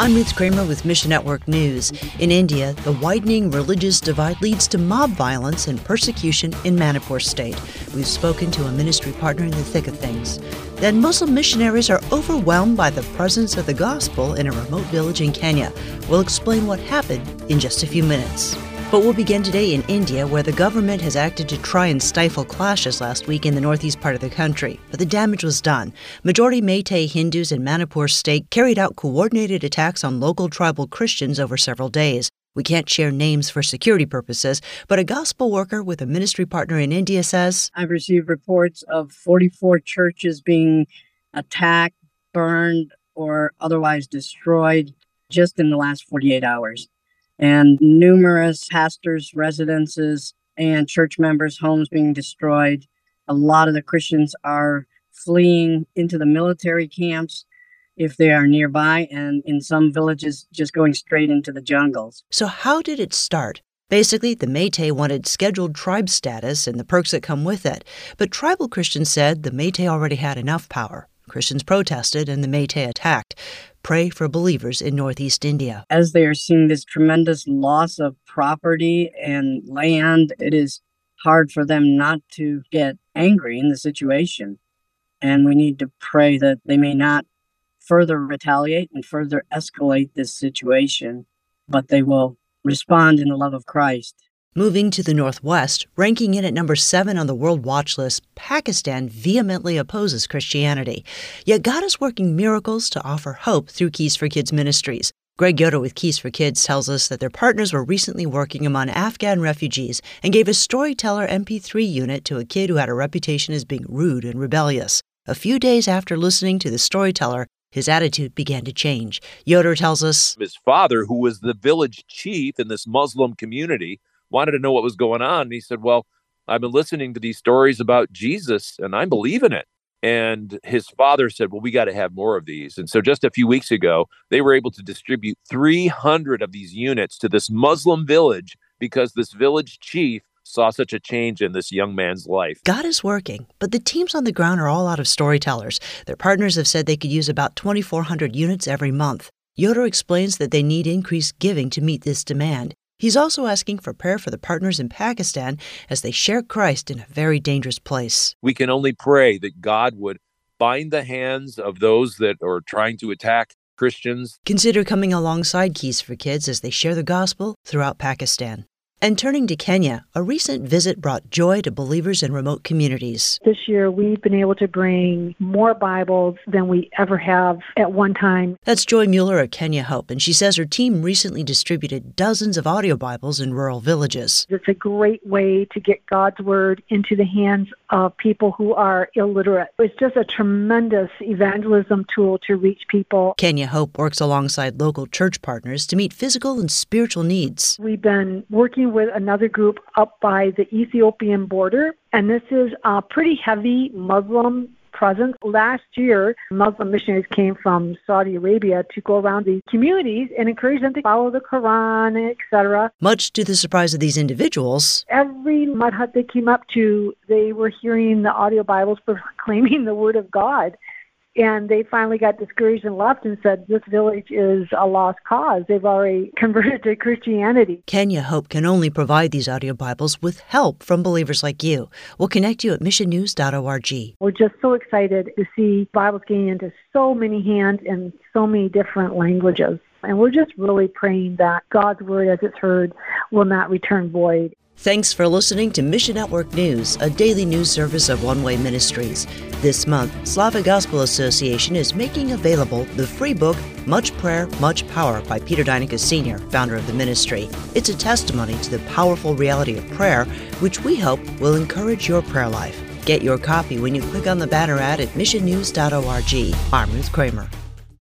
I'm Ruth Kramer with Mission Network News. In India, the widening religious divide leads to mob violence and persecution in Manipur state. We've spoken to a ministry partner in the thick of things. Then Muslim missionaries are overwhelmed by the presence of the gospel in a remote village in Kenya. We'll explain what happened in just a few minutes. But we'll begin today in India, where the government has acted to try and stifle clashes last week in the northeast part of the country. But the damage was done. Majority Meitei Hindus in Manipur state carried out coordinated attacks on local tribal Christians over several days. We can't share names for security purposes, but a gospel worker with a ministry partner in India says I've received reports of 44 churches being attacked, burned, or otherwise destroyed just in the last 48 hours and numerous pastors' residences and church members' homes being destroyed. A lot of the Christians are fleeing into the military camps if they are nearby, and in some villages, just going straight into the jungles. So, how did it start? Basically, the Meitei wanted scheduled tribe status and the perks that come with it. But tribal Christians said the Meitei already had enough power. Christians protested and the Meitei attacked. Pray for believers in Northeast India. As they are seeing this tremendous loss of property and land, it is hard for them not to get angry in the situation. And we need to pray that they may not further retaliate and further escalate this situation, but they will respond in the love of Christ. Moving to the northwest, ranking in at number seven on the World Watch list, Pakistan vehemently opposes Christianity. Yet God is working miracles to offer hope through Keys for Kids Ministries. Greg Yoder with Keys for Kids tells us that their partners were recently working among Afghan refugees and gave a storyteller MP3 unit to a kid who had a reputation as being rude and rebellious. A few days after listening to the storyteller, his attitude began to change. Yoder tells us his father, who was the village chief in this Muslim community, wanted to know what was going on. And he said, Well, I've been listening to these stories about Jesus and I believe in it. And his father said, Well, we got to have more of these. And so just a few weeks ago, they were able to distribute 300 of these units to this Muslim village because this village chief saw such a change in this young man's life. God is working, but the teams on the ground are all out of storytellers. Their partners have said they could use about 2,400 units every month. Yoder explains that they need increased giving to meet this demand. He's also asking for prayer for the partners in Pakistan as they share Christ in a very dangerous place. We can only pray that God would bind the hands of those that are trying to attack Christians. Consider coming alongside Keys for Kids as they share the gospel throughout Pakistan. And turning to Kenya, a recent visit brought joy to believers in remote communities. This year, we've been able to bring more Bibles than we ever have at one time. That's Joy Mueller at Kenya Hope, and she says her team recently distributed dozens of audio Bibles in rural villages. It's a great way to get God's Word into the hands of people who are illiterate. It's just a tremendous evangelism tool to reach people. Kenya Hope works alongside local church partners to meet physical and spiritual needs. We've been working with another group up by the Ethiopian border, and this is a pretty heavy Muslim presence. Last year, Muslim missionaries came from Saudi Arabia to go around these communities and encourage them to follow the Quran, etc. Much to the surprise of these individuals, every mud hut they came up to, they were hearing the audio Bibles proclaiming the Word of God and they finally got discouraged and left and said this village is a lost cause. They've already converted to Christianity. Kenya Hope can only provide these audio Bibles with help from believers like you. We'll connect you at missionnews.org. We're just so excited to see Bibles getting into so many hands in so many different languages. And we're just really praying that God's word, as it's heard, will not return void. Thanks for listening to Mission Network News, a daily news service of One Way Ministries. This month, Slavic Gospel Association is making available the free book Much Prayer, Much Power by Peter Deyneka Sr., founder of the ministry. It's a testimony to the powerful reality of prayer, which we hope will encourage your prayer life. Get your copy when you click on the banner ad at missionnews.org. I'm Ruth Kramer.